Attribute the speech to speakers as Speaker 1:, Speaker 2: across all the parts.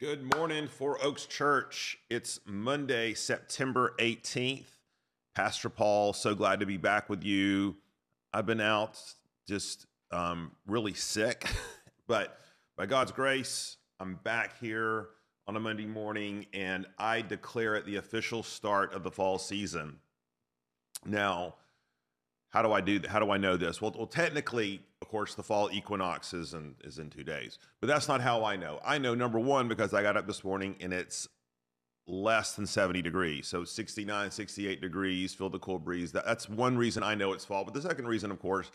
Speaker 1: Good morning, Four Oaks Church. It's Monday, September 18th. Pastor Paul, so glad to be back with you. I've been out just um, really sick, but by God's grace, I'm back here on a Monday morning and I declare it the official start of the fall season. Now, how do I do that? How do I know this? Well, well, technically, of course, the fall equinox is in is in two days, but that's not how I know. I know number one because I got up this morning and it's less than 70 degrees, so 69, 68 degrees. Feel the cool breeze. That, that's one reason I know it's fall. But the second reason, of course,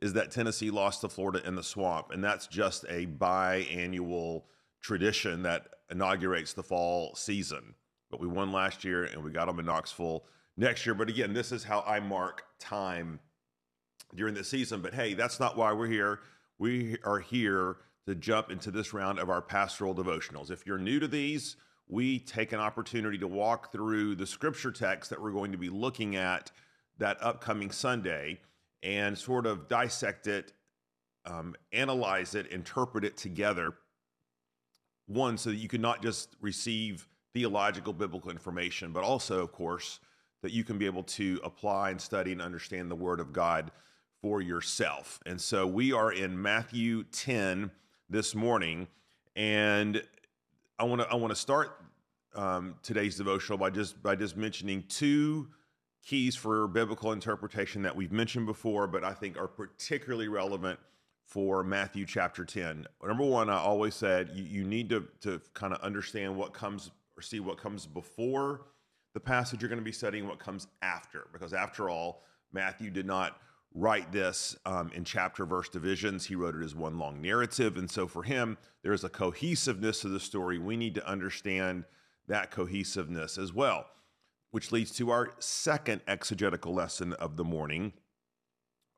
Speaker 1: is that Tennessee lost to Florida in the swamp, and that's just a biannual tradition that inaugurates the fall season. But we won last year, and we got them in Knoxville next year. But again, this is how I mark time during the season. But hey, that's not why we're here. We are here to jump into this round of our pastoral devotionals. If you're new to these, we take an opportunity to walk through the scripture text that we're going to be looking at that upcoming Sunday and sort of dissect it, um, analyze it, interpret it together. One, so that you can not just receive theological biblical information, but also, of course, that you can be able to apply and study and understand the Word of God for yourself. And so we are in Matthew 10 this morning, and I want to I want to start um, today's devotional by just by just mentioning two keys for biblical interpretation that we've mentioned before, but I think are particularly relevant for Matthew chapter 10. Number one, I always said you, you need to, to kind of understand what comes or see what comes before the passage you're going to be studying, what comes after, because after all, Matthew did not write this um, in chapter verse divisions. He wrote it as one long narrative. And so for him, there's a cohesiveness to the story. We need to understand that cohesiveness as well, which leads to our second exegetical lesson of the morning.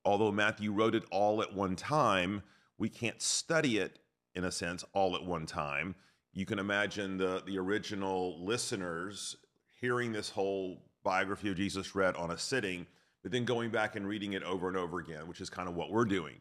Speaker 1: Although Matthew wrote it all at one time, we can't study it in a sense all at one time. You can imagine the, the original listeners hearing this whole biography of Jesus read on a sitting, but then going back and reading it over and over again, which is kind of what we're doing.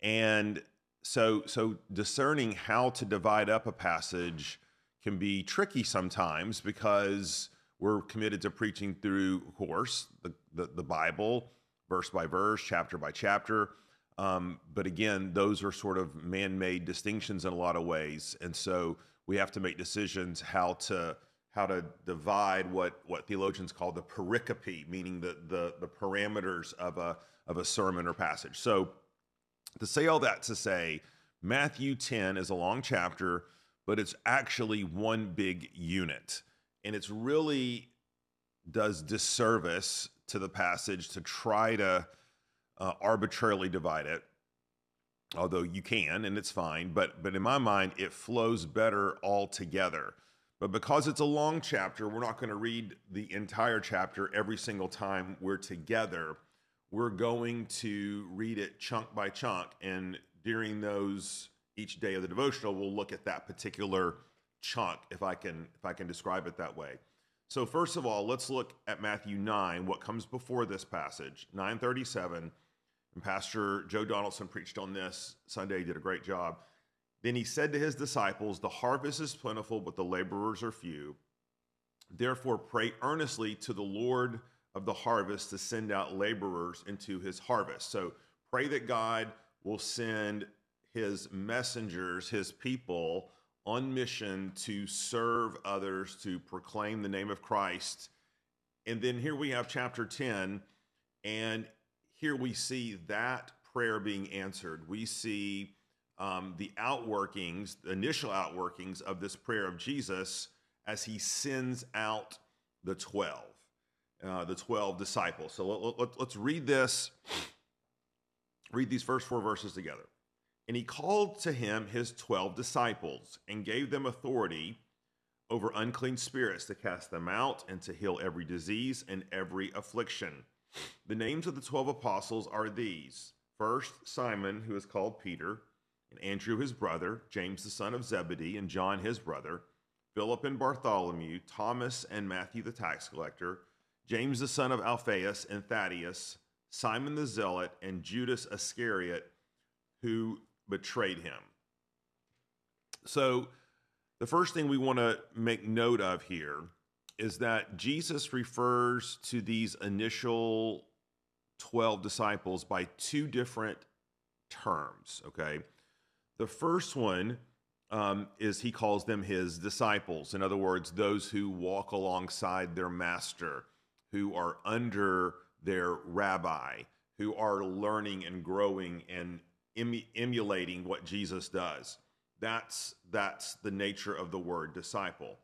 Speaker 1: And so, so discerning how to divide up a passage can be tricky sometimes because we're committed to preaching through, of course, the, the, the Bible, verse by verse, chapter by chapter. Um, but again, those are sort of man made distinctions in a lot of ways. And so we have to make decisions how to how to divide what what theologians call the pericope, meaning the the, the parameters of a of a sermon or passage. So to say all that to say, Matthew 10 is a long chapter, but it's actually one big unit. And it's really does disservice to the passage to try to uh, arbitrarily divide it although you can and it's fine but but in my mind it flows better all together but because it's a long chapter, we're not going to read the entire chapter every single time we're together. We're going to read it chunk by chunk. And during those, each day of the devotional, we'll look at that particular chunk, if I can, if I can describe it that way. So first of all, let's look at Matthew 9, what comes before this passage, 937. And Pastor Joe Donaldson preached on this Sunday, did a great job. Then he said to his disciples, The harvest is plentiful, but the laborers are few. Therefore, pray earnestly to the Lord of the harvest to send out laborers into his harvest. So pray that God will send his messengers, his people, on mission to serve others, to proclaim the name of Christ. And then here we have chapter 10, and here we see that prayer being answered. We see um, the outworkings, the initial outworkings of this prayer of Jesus as he sends out the 12, uh, the 12 disciples. So let, let, let's read this, read these first four verses together. And he called to him his 12 disciples and gave them authority over unclean spirits to cast them out and to heal every disease and every affliction. The names of the 12 apostles are these First, Simon, who is called Peter and Andrew his brother, James the son of Zebedee, and John his brother, Philip and Bartholomew, Thomas and Matthew the tax collector, James the son of Alphaeus and Thaddeus, Simon the zealot, and Judas Iscariot, who betrayed him. So The first thing we want to make note of here is that Jesus refers to these initial 12 disciples by two different terms, okay? The first one um, is he calls them his disciples. In other words, those who walk alongside their master, who are under their rabbi, who are learning and growing and emu- emulating what Jesus does. That's, that's the nature of the word disciple.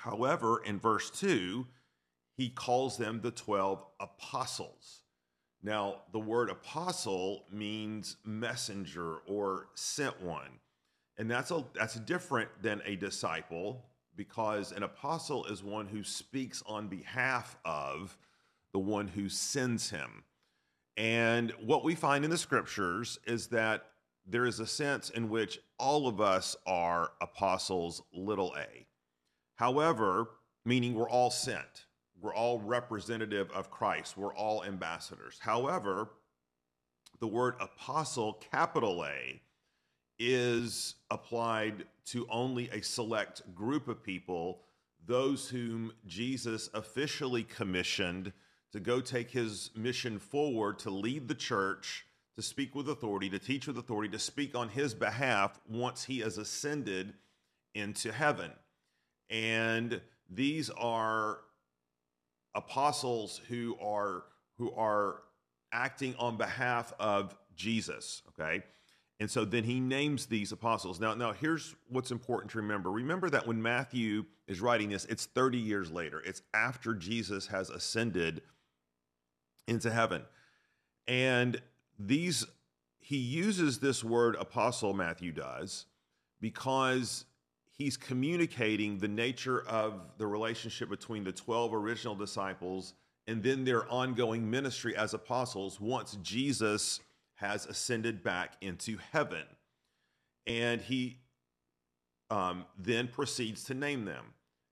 Speaker 1: However, in verse 2, he calls them the 12 apostles. Now, the word apostle means messenger or sent one. And that's a, that's different than a disciple because an apostle is one who speaks on behalf of the one who sends him. And what we find in the scriptures is that there is a sense in which all of us are apostles, little a. However, meaning we're all sent, we're all representative of Christ, we're all ambassadors. However, the word apostle, capital A, is applied to only a select group of people, those whom Jesus officially commissioned to go take his mission forward to lead the church, to speak with authority, to teach with authority, to speak on his behalf once he has ascended into heaven. And these are apostles who are who are acting on behalf of Jesus, okay? And so then he names these apostles. Now, now here's what's important to remember. Remember that when Matthew is writing this, it's 30 years later. It's after Jesus has ascended into heaven. And these he uses this word apostle Matthew does because he's communicating the nature of the relationship between the 12 original disciples and then their ongoing ministry as apostles once Jesus has ascended back into heaven. And he um, then proceeds to name them.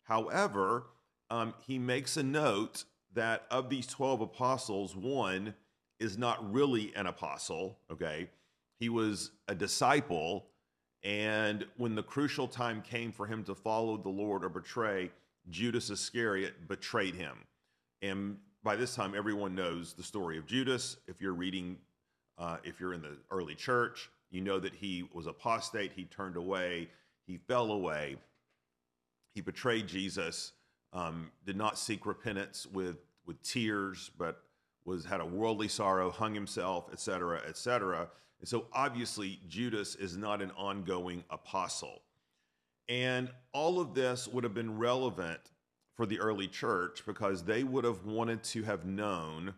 Speaker 1: However, um, he makes a note that of these 12 apostles, one is not really an apostle, okay? He was a disciple and when the crucial time came for him to follow the Lord or betray, Judas Iscariot betrayed him. And by this time, everyone knows the story of Judas. If you're reading, uh, if you're in the early church, you know that he was apostate. He turned away. He fell away. He betrayed Jesus. Um, did not seek repentance with with tears, but was had a worldly sorrow, hung himself, etc., etc. And so obviously, Judas is not an ongoing apostle. And all of this would have been relevant for the early church because they would have wanted to have known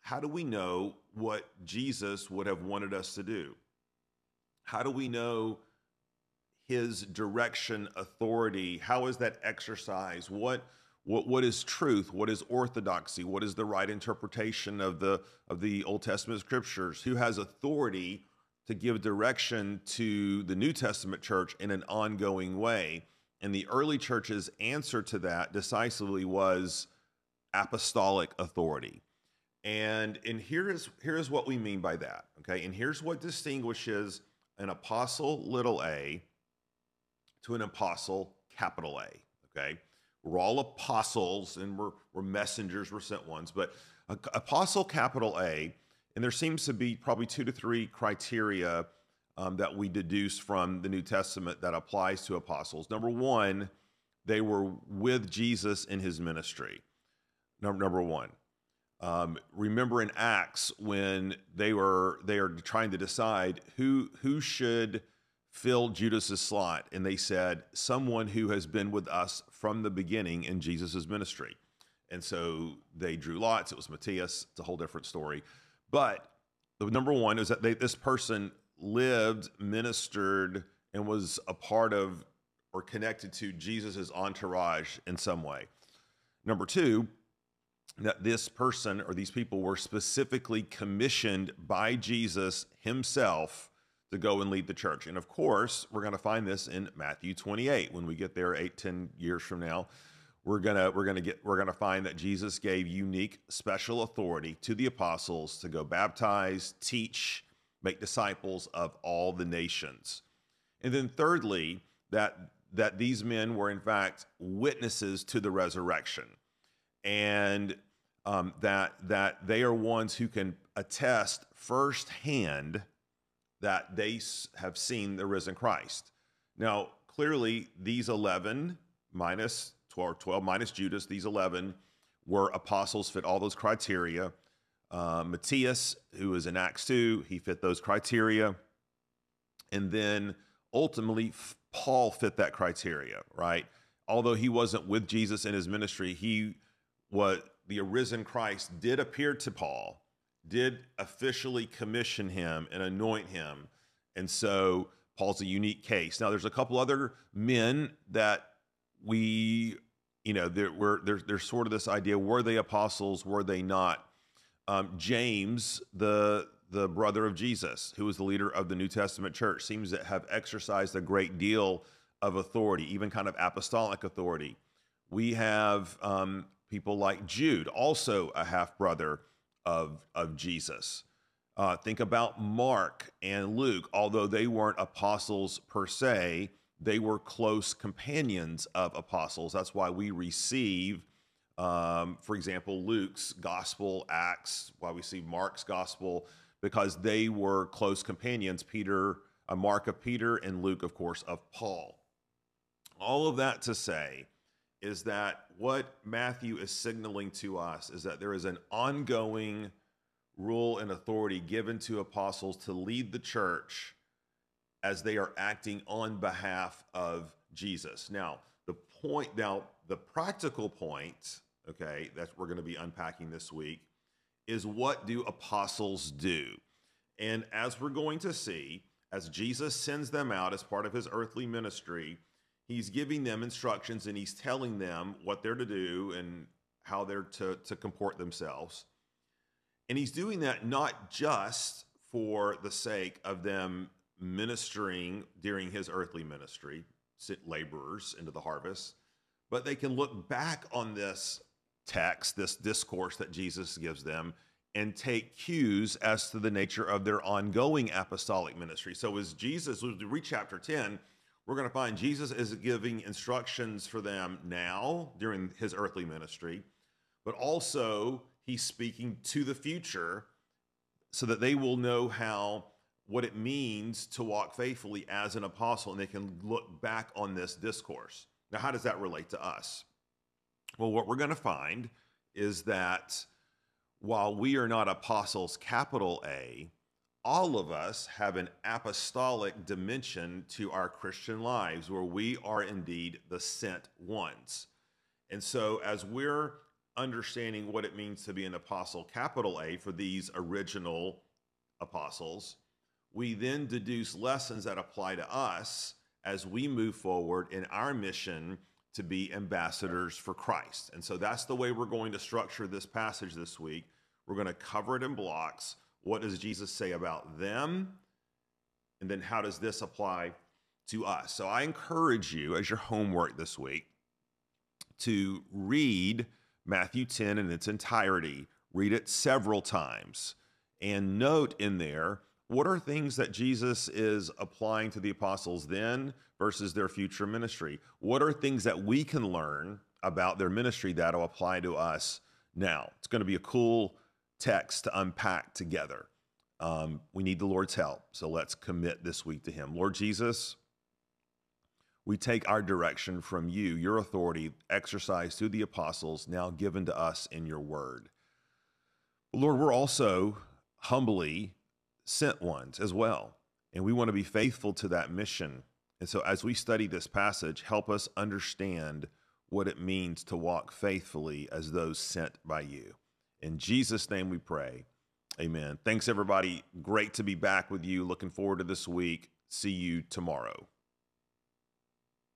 Speaker 1: how do we know what Jesus would have wanted us to do? How do we know his direction, authority? How is that exercised? What what, what is truth? What is orthodoxy? What is the right interpretation of the of the Old Testament scriptures? Who has authority to give direction to the New Testament church in an ongoing way? And the early church's answer to that decisively was apostolic authority. And and here is here is what we mean by that. Okay, and here's what distinguishes an apostle little a to an apostle capital A. Okay. We're all apostles and we're, we're messengers, we're sent ones. But apostle, capital A, and there seems to be probably two to three criteria um, that we deduce from the New Testament that applies to apostles. Number one, they were with Jesus in his ministry. Number, number one. Um, remember in Acts when they were they are trying to decide who who should filled Judas's slot, and they said, Someone who has been with us from the beginning in Jesus' ministry. And so they drew lots. It was Matthias. It's a whole different story. But the number one is that they, this person lived, ministered, and was a part of or connected to Jesus' entourage in some way. Number two, that this person or these people were specifically commissioned by Jesus himself to go and lead the church. And of course, we're going to find this in Matthew 28 when we get there eight, ten years from now. We're gonna we're gonna get we're gonna find that Jesus gave unique special authority to the apostles to go baptize, teach, make disciples of all the nations. And then thirdly, that that these men were in fact witnesses to the resurrection, and um, that that they are ones who can attest firsthand that they have seen the risen Christ. Now, clearly, these eleven minus 12, 12 minus Judas, these eleven were apostles, fit all those criteria. Uh, Matthias, who was in Acts 2, he fit those criteria. And then ultimately, Paul fit that criteria, right? Although he wasn't with Jesus in his ministry, he what the arisen Christ did appear to Paul, did officially commission him and anoint him. And so Paul's a unique case. Now, there's a couple other men that we, you know, there were there's there's sort of this idea: were they apostles? Were they not? Um, James, the the brother of Jesus, who was the leader of the New Testament church, seems to have exercised a great deal of authority, even kind of apostolic authority. We have um, people like Jude, also a half brother of, of Jesus. Uh, think about Mark and Luke, although they weren't apostles per se, they were close companions of apostles. That's why we receive um, for example, Luke's gospel, Acts, why we see Mark's gospel, because they were close companions, Peter, a Mark of Peter, and Luke, of course, of Paul. All of that to say is that what Matthew is signaling to us is that there is an ongoing rule and authority given to apostles to lead the church as they are acting on behalf of Jesus. Now, the point, now, the practical point okay, that we're going to be unpacking this week, is what do apostles do? And as we're going to see, as Jesus sends them out as part of his earthly ministry, he's giving them instructions and he's telling them what they're to do and how they're to, to comport themselves. And he's doing that not just for the sake of them ministering during his earthly ministry, laborers into the harvest, but they can look back on this text, this discourse that Jesus gives them, and take cues as to the nature of their ongoing apostolic ministry. So, as Jesus, we read chapter 10, we're going to find Jesus is giving instructions for them now during his earthly ministry, but also he's speaking to the future so that they will know how what it means to walk faithfully as an apostle and they can look back on this discourse. Now, how does that relate to us? Well, what we're going to find is that while we are not apostles, capital A, all of us have an apostolic dimension to our Christian lives where we are indeed the sent ones. And so, as we're understanding what it means to be an apostle, capital A, for these original apostles, we then deduce lessons that apply to us as we move forward in our mission to be ambassadors for Christ. And so that's the way we're going to structure this passage this week. We're going to cover it in blocks. What does Jesus say about them? And then how does this apply to us? So I encourage you, as your homework this week, to read Matthew 10 in its entirety. Read it several times and note in there what are things that Jesus is applying to the apostles then versus their future ministry? What are things that we can learn about their ministry that'll apply to us now? It's going to be a cool text to unpack together. Um, we need the Lord's help. So let's commit this week to Him. Lord Jesus, we take our direction from you, your authority exercised through the apostles, now given to us in your word. Lord, we're also humbly sent ones as well. And we want to be faithful to that mission. And so, as we study this passage, help us understand what it means to walk faithfully as those sent by you. In Jesus' name we pray. Amen. Thanks, everybody. Great to be back with you. Looking forward to this week. See you tomorrow.